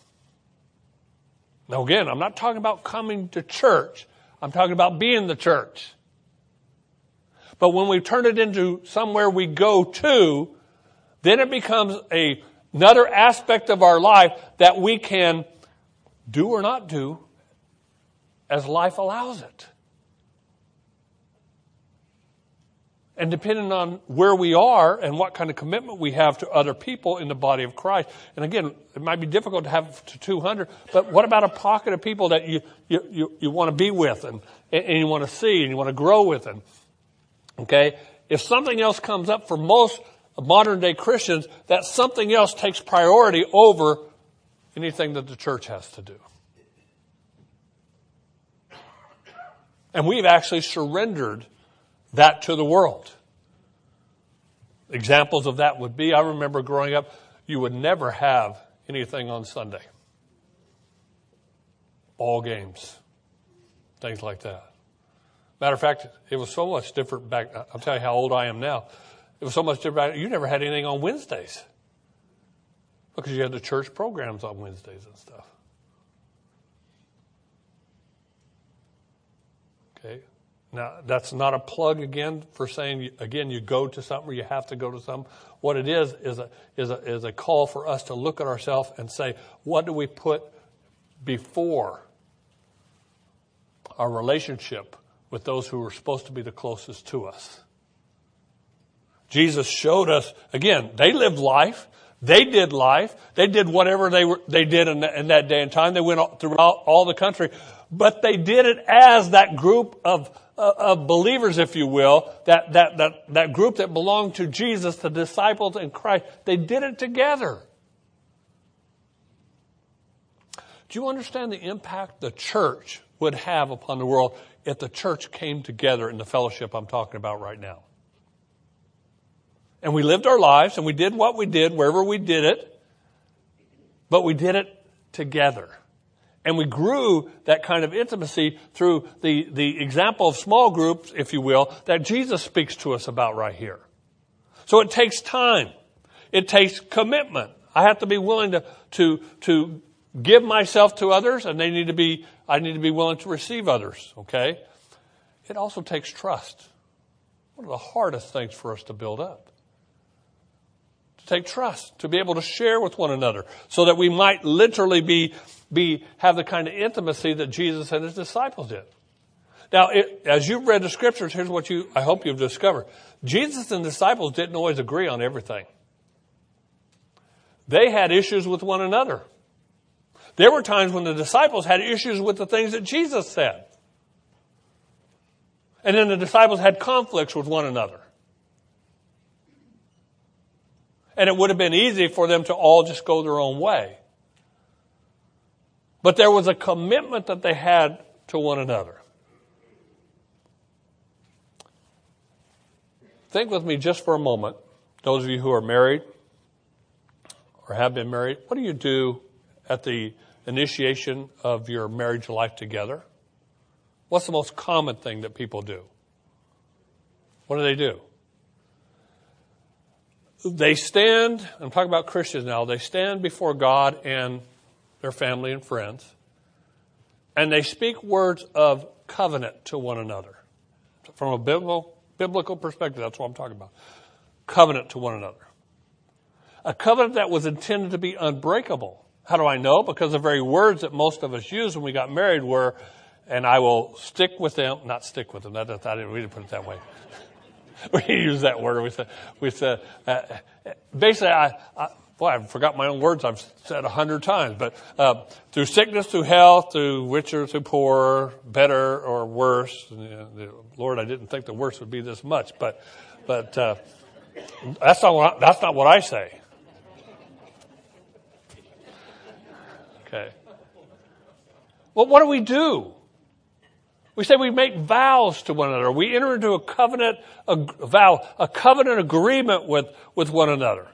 Now, again, I'm not talking about coming to church. I'm talking about being the church. But when we turn it into somewhere we go to, then it becomes a, another aspect of our life that we can do or not do as life allows it. And depending on where we are and what kind of commitment we have to other people in the body of Christ. And again, it might be difficult to have to 200, but what about a pocket of people that you, you, you, you want to be with and, and you want to see and you want to grow with them? Okay? If something else comes up for most modern day Christians, that something else takes priority over anything that the church has to do. And we've actually surrendered that to the world. Examples of that would be I remember growing up, you would never have anything on Sunday. Ball games, things like that. Matter of fact, it was so much different back. I'll tell you how old I am now. It was so much different. You never had anything on Wednesdays because you had the church programs on Wednesdays and stuff. Okay. Now, that's not a plug again for saying, again, you go to something or you have to go to something. What it is, is a, is a, is a call for us to look at ourselves and say, what do we put before our relationship with those who are supposed to be the closest to us? Jesus showed us, again, they lived life. They did life. They did whatever they were, they did in, in that day and time. They went throughout all the country, but they did it as that group of of believers, if you will, that, that, that, that group that belonged to Jesus, the disciples in Christ, they did it together. Do you understand the impact the church would have upon the world if the church came together in the fellowship I'm talking about right now? And we lived our lives and we did what we did wherever we did it, but we did it together. And we grew that kind of intimacy through the, the example of small groups, if you will, that Jesus speaks to us about right here. So it takes time. It takes commitment. I have to be willing to, to, to give myself to others and they need to be, I need to be willing to receive others, okay? It also takes trust. One of the hardest things for us to build up. To take trust, to be able to share with one another so that we might literally be be, have the kind of intimacy that Jesus and his disciples did. Now, it, as you've read the scriptures, here's what you, I hope you've discovered. Jesus and the disciples didn't always agree on everything. They had issues with one another. There were times when the disciples had issues with the things that Jesus said. And then the disciples had conflicts with one another. And it would have been easy for them to all just go their own way. But there was a commitment that they had to one another. Think with me just for a moment, those of you who are married or have been married, what do you do at the initiation of your marriage life together? What's the most common thing that people do? What do they do? They stand, I'm talking about Christians now, they stand before God and their family and friends, and they speak words of covenant to one another. From a biblical, biblical perspective, that's what I'm talking about. Covenant to one another. A covenant that was intended to be unbreakable. How do I know? Because the very words that most of us used when we got married were, and I will stick with them, not stick with them, that, that, I didn't, we didn't put it that way. we use that word. We said, we said uh, basically, I, I, boy, I forgot my own words I've said a hundred times, but uh, through sickness, through health, through richer, through poorer, better or worse. And, Lord, I didn't think the worst would be this much, but, but uh, that's not what I, that's not what I say. Okay. Well, what do we do? We say we make vows to one another. We enter into a covenant, a vow, a covenant agreement with, with one another.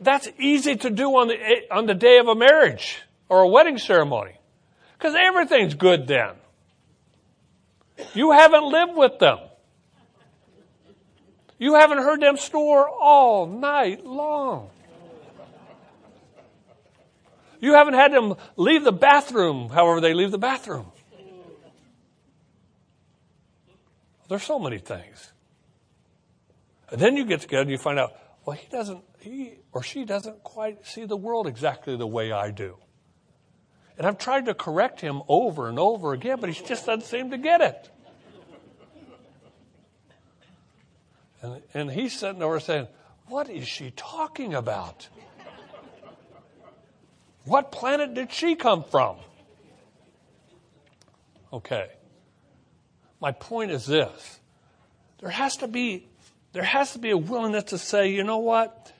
That's easy to do on the, eh, on the day of a marriage or a wedding ceremony. Because everything's good then. You haven't lived with them. You haven't heard them snore all night long. You haven't had them leave the bathroom, however they leave the bathroom. There's so many things. And then you get together and you find out, well, he doesn't, he or she doesn't quite see the world exactly the way I do. And I've tried to correct him over and over again, but he just doesn't seem to get it. And, and he's sitting over saying, What is she talking about? What planet did she come from? Okay. My point is this. There has to be, there has to be a willingness to say, you know what?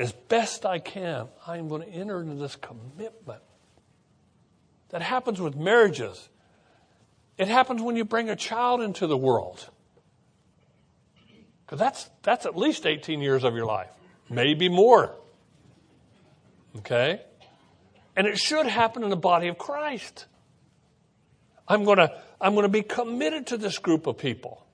As best I can, I'm going to enter into this commitment. That happens with marriages. It happens when you bring a child into the world. Because that's, that's at least 18 years of your life, maybe more. Okay? And it should happen in the body of Christ. I'm going to, I'm going to be committed to this group of people.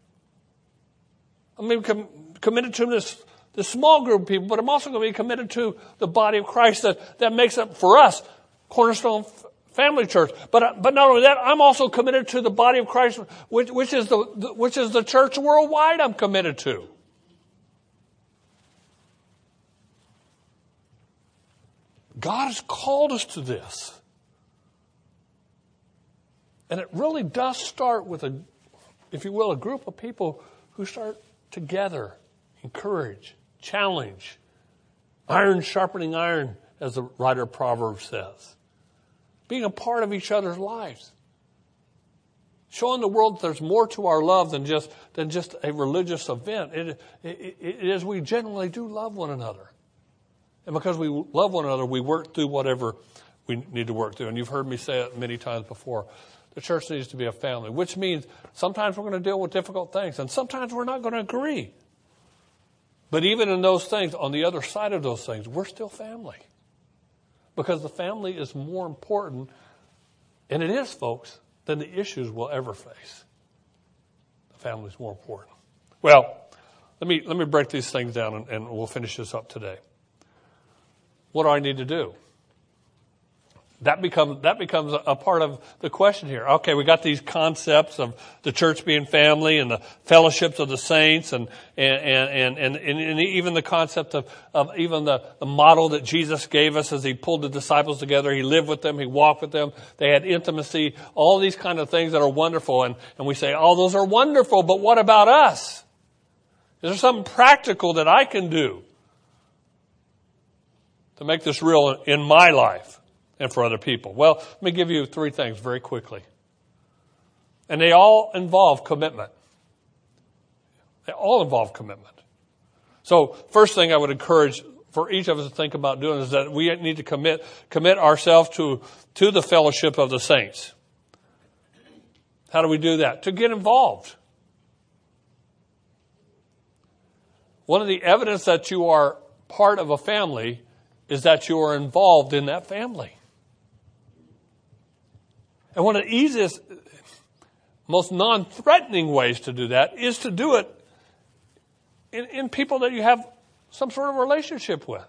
I'm going to be com- committed to this, this small group of people, but I'm also going to be committed to the body of Christ that, that makes up for us Cornerstone Family Church. But, uh, but not only that, I'm also committed to the body of Christ, which, which, is the, which is the church worldwide I'm committed to. God has called us to this. And it really does start with a, if you will, a group of people who start together, encourage, challenge, iron sharpening iron, as the writer of Proverbs says. Being a part of each other's lives. Showing the world there's more to our love than just, than just a religious event. It, it, it is we genuinely do love one another. And because we love one another, we work through whatever we need to work through. And you've heard me say it many times before. The church needs to be a family, which means sometimes we're going to deal with difficult things and sometimes we're not going to agree. But even in those things, on the other side of those things, we're still family. Because the family is more important, and it is, folks, than the issues we'll ever face. The family is more important. Well, let me, let me break these things down and, and we'll finish this up today. What do I need to do? That becomes, that becomes a part of the question here. Okay, we got these concepts of the church being family and the fellowships of the saints and, and, and, and, even the concept of, of even the, the model that Jesus gave us as he pulled the disciples together. He lived with them. He walked with them. They had intimacy. All these kind of things that are wonderful. And, and we say, oh, those are wonderful, but what about us? Is there something practical that I can do? to make this real in my life and for other people? Well, let me give you three things very quickly. And they all involve commitment. They all involve commitment. So, first thing I would encourage for each of us to think about doing is that we need to commit, commit ourselves to, to the fellowship of the saints. How do we do that? To get involved. One of the evidence that you are part of a family is that you are involved in that family. And one of the easiest, most non threatening ways to do that is to do it in, in, people that you have some sort of relationship with.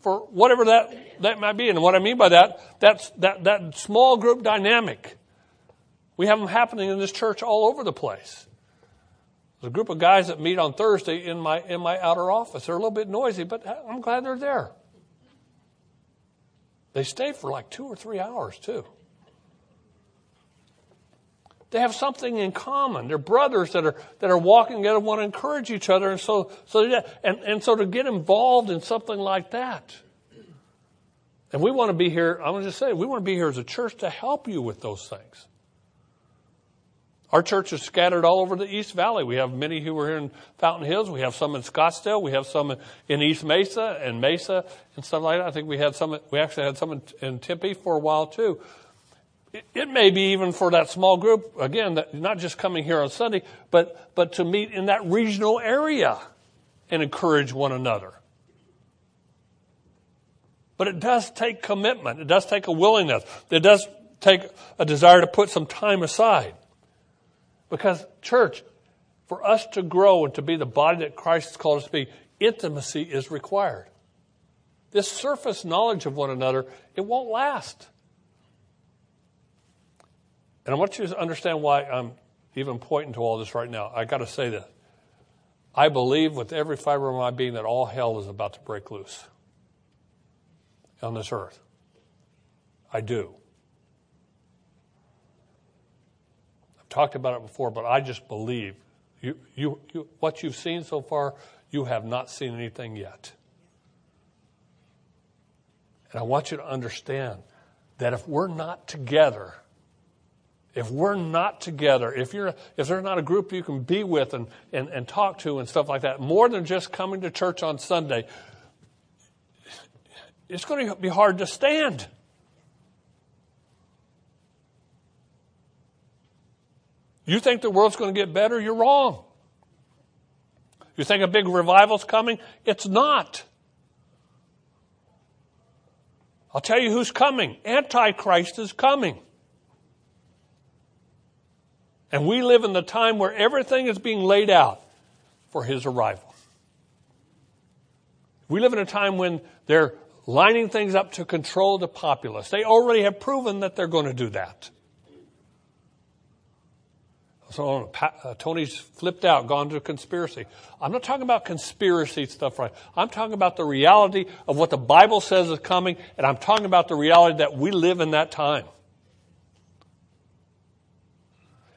For whatever that, that might be. And what I mean by that, that's that, that small group dynamic. We have them happening in this church all over the place. There's a group of guys that meet on Thursday in my, in my outer office. They're a little bit noisy, but I'm glad they're there. They stay for like two or three hours too. They have something in common. They're brothers that are that are walking together, want to encourage each other, and so so yeah, and and so to get involved in something like that. And we want to be here. I'm going to just say we want to be here as a church to help you with those things. Our church is scattered all over the East Valley. We have many who are here in Fountain Hills. We have some in Scottsdale. We have some in East Mesa and Mesa and stuff like that. I think we had some. We actually had some in, in Tempe for a while too. It, may be even for that small group again, not just coming here on Sunday, but but to meet in that regional area and encourage one another. But it does take commitment. It does take a willingness. It does take a desire to put some time aside. Because, church, for us to grow and to be the body that Christ has called us to be, intimacy is required. This surface knowledge of one another, it won't last. And I want you to understand why I'm even pointing to all this right now. I got to say this. I believe with every fiber of my being that all hell is about to break loose on this earth. I do. I've talked about it before, but I just believe you, you, you, what you've seen so far, you have not seen anything yet. And I want you to understand that if we're not together, if we're not together, if you're if there's not a group you can be with and, and, and talk to and stuff like that, more than just coming to church on Sunday, it's going to be hard to stand. You think the world's going to get better? You're wrong. You think a big revival's coming? It's not. I'll tell you who's coming. Antichrist is coming. And we live in the time where everything is being laid out for his arrival. We live in a time when they're lining things up to control the populace. They already have proven that they're going to do that. So uh, Tony's flipped out, gone to conspiracy. I'm not talking about conspiracy stuff, right? I'm talking about the reality of what the Bible says is coming, and I'm talking about the reality that we live in that time.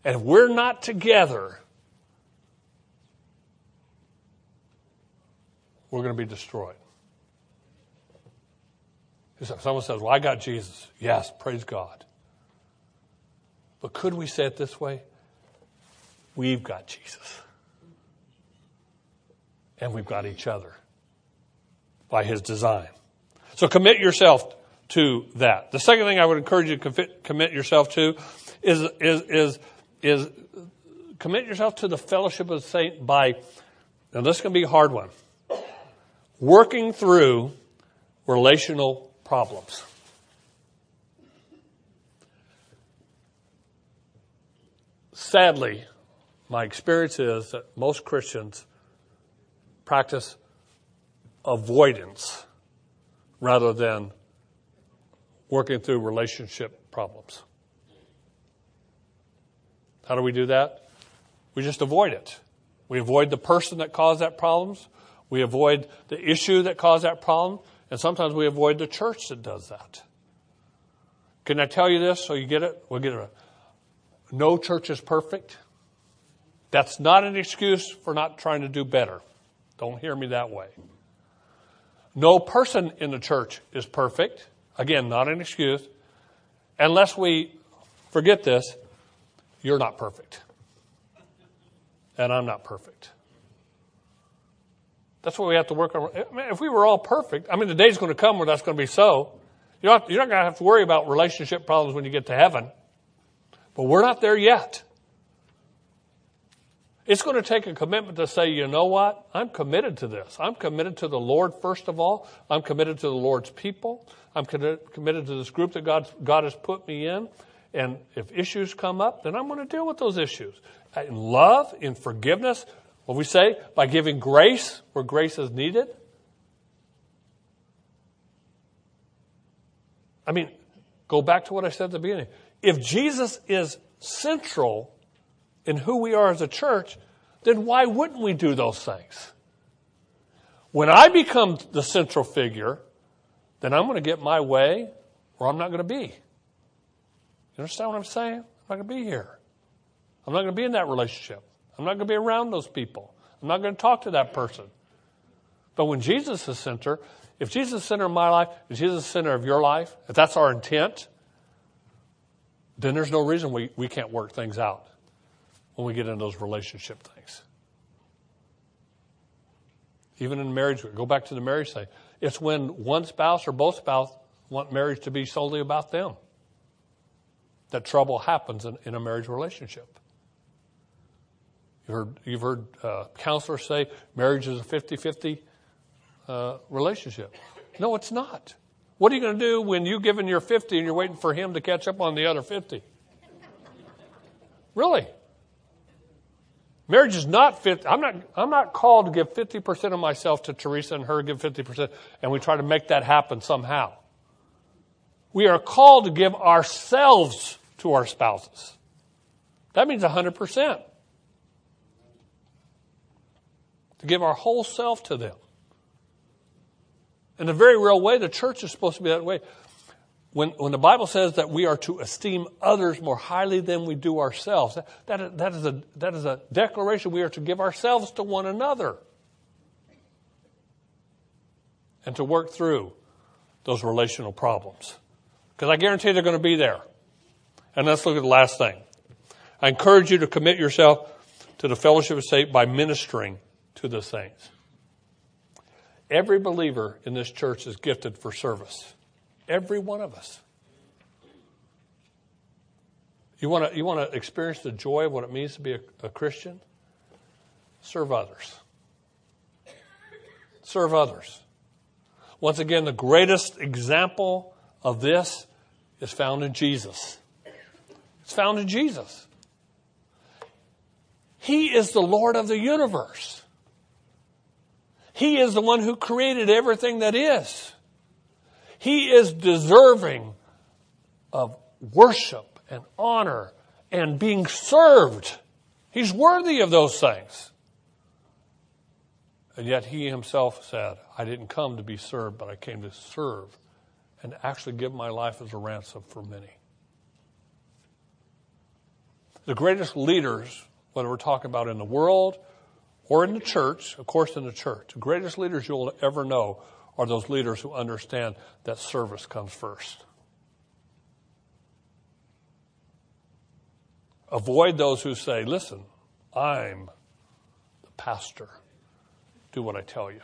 And if we're not together, we're going to be destroyed. Someone says, Well, I got Jesus. Yes, praise God. But could we say it this way? We've got Jesus. And we've got each other by his design. So commit yourself to that. The second thing I would encourage you to commit yourself to is, is, is, is commit yourself to the fellowship of the saint by, now this is going to be a hard one, working through relational problems. Sadly, my experience is that most Christians practice avoidance rather than working through relationship problems. How do we do that? We just avoid it. We avoid the person that caused that problems. We avoid the issue that caused that problem. And sometimes we avoid the church that does that. Can I tell you this so you get it? We'll get it. No church is perfect. That's not an excuse for not trying to do better. Don't hear me that way. No person in the church is perfect. Again, not an excuse. Unless we forget this, you're not perfect. And I'm not perfect. That's what we have to work on. If we were all perfect, I mean, the day's going to come where that's going to be so. You're not, you're not going to have to worry about relationship problems when you get to heaven. But we're not there yet. It's going to take a commitment to say, you know what? I'm committed to this. I'm committed to the Lord first of all. I'm committed to the Lord's people. I'm committed to this group that God, God has put me in. And if issues come up, then I'm going to deal with those issues. In love, in forgiveness, what we say, by giving grace where grace is needed. I mean, go back to what I said at the beginning. If Jesus is central in who we are as a church, then why wouldn't we do those things? When I become the central figure, then I'm going to get my way or I'm not going to be. You understand what I'm saying? I'm not going to be here. I'm not going to be in that relationship. I'm not going to be around those people. I'm not going to talk to that person. But when Jesus is center, if Jesus is center of my life, if Jesus is center of your life, if that's our intent, then there's no reason we, we can't work things out when we get into those relationship things. Even in marriage, go back to the marriage thing. It's when one spouse or both spouse want marriage to be solely about them that trouble happens in, in a marriage relationship. You've heard, you've heard uh, counselors say marriage is a 50 50 uh, relationship. No, it's not. What are you going to do when you've given your 50 and you're waiting for him to catch up on the other 50? Really? Marriage is not 50. I'm not, I'm not called to give 50% of myself to Teresa and her give 50%, and we try to make that happen somehow. We are called to give ourselves to our spouses. That means 100%. To give our whole self to them. In a very real way, the church is supposed to be that way. When, when the Bible says that we are to esteem others more highly than we do ourselves, that, that, that, is a, that is a declaration we are to give ourselves to one another and to work through those relational problems. Because I guarantee they're going to be there. And let's look at the last thing. I encourage you to commit yourself to the fellowship of saints by ministering to the saints. Every believer in this church is gifted for service. Every one of us. You want to you want to experience the joy of what it means to be a, a Christian? Serve others. Serve others. Once again, the greatest example of this is found in Jesus. It's found in Jesus. He is the Lord of the universe. He is the one who created everything that is. He is deserving of worship and honor and being served. He's worthy of those things. And yet he himself said, I didn't come to be served, but I came to serve and actually give my life as a ransom for many. The greatest leaders, whether we're talking about in the world or in the church, of course, in the church. The greatest leaders you'll ever know are those leaders who understand that service comes first. Avoid those who say, listen, I'm the pastor. Do what I tell you.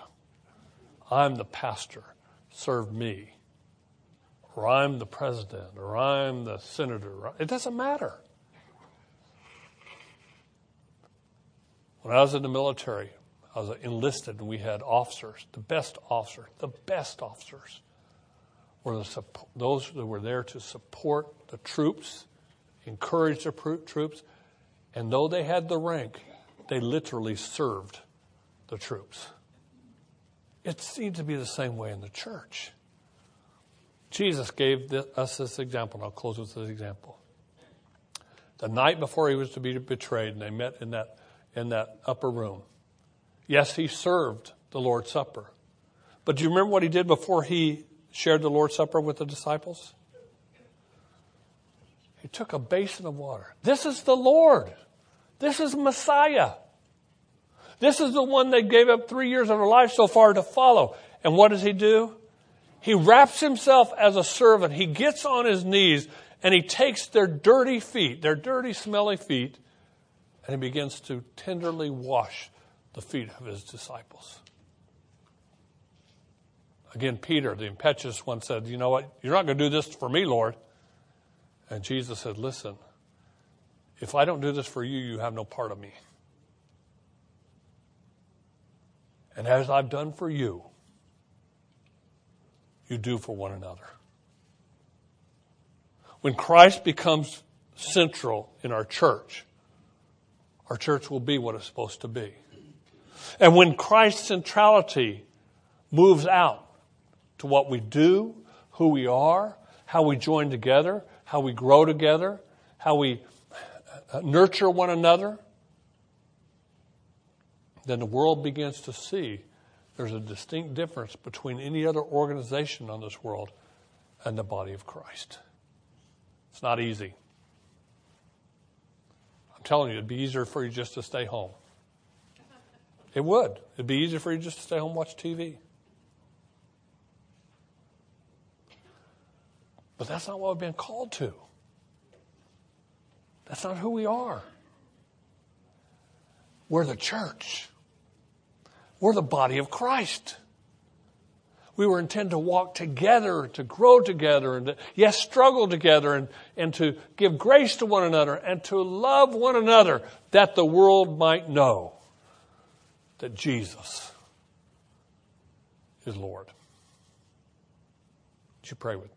I'm the pastor. Serve me. Or I'm the president. Or I'm the senator. It doesn't matter. When I was in the military, I was enlisted and we had officers, the best officers, the best officers were the, those that were there to support the troops, encourage the troops, and though they had the rank, they literally served the troops. It seems to be the same way in the church. Jesus gave us this example, and I'll close with this example. The night before he was to be betrayed, and they met in that in that upper room. Yes, he served the Lord's Supper. But do you remember what he did before he shared the Lord's Supper with the disciples? He took a basin of water. This is the Lord. This is Messiah. This is the one they gave up three years of their life so far to follow. And what does he do? He wraps himself as a servant. He gets on his knees and he takes their dirty feet, their dirty, smelly feet, and he begins to tenderly wash the feet of his disciples. Again, Peter, the impetuous one, said, You know what? You're not going to do this for me, Lord. And Jesus said, Listen, if I don't do this for you, you have no part of me. And as I've done for you, you do for one another. When Christ becomes central in our church, our church will be what it's supposed to be. And when Christ's centrality moves out to what we do, who we are, how we join together, how we grow together, how we uh, nurture one another, then the world begins to see there's a distinct difference between any other organization on this world and the body of Christ. It's not easy. Telling you, it'd be easier for you just to stay home. It would. It'd be easier for you just to stay home watch TV. But that's not what we've been called to. That's not who we are. We're the church. We're the body of Christ. We were intended to walk together, to grow together, and to, yes, struggle together, and, and to give grace to one another, and to love one another, that the world might know that Jesus is Lord. Would you pray with me?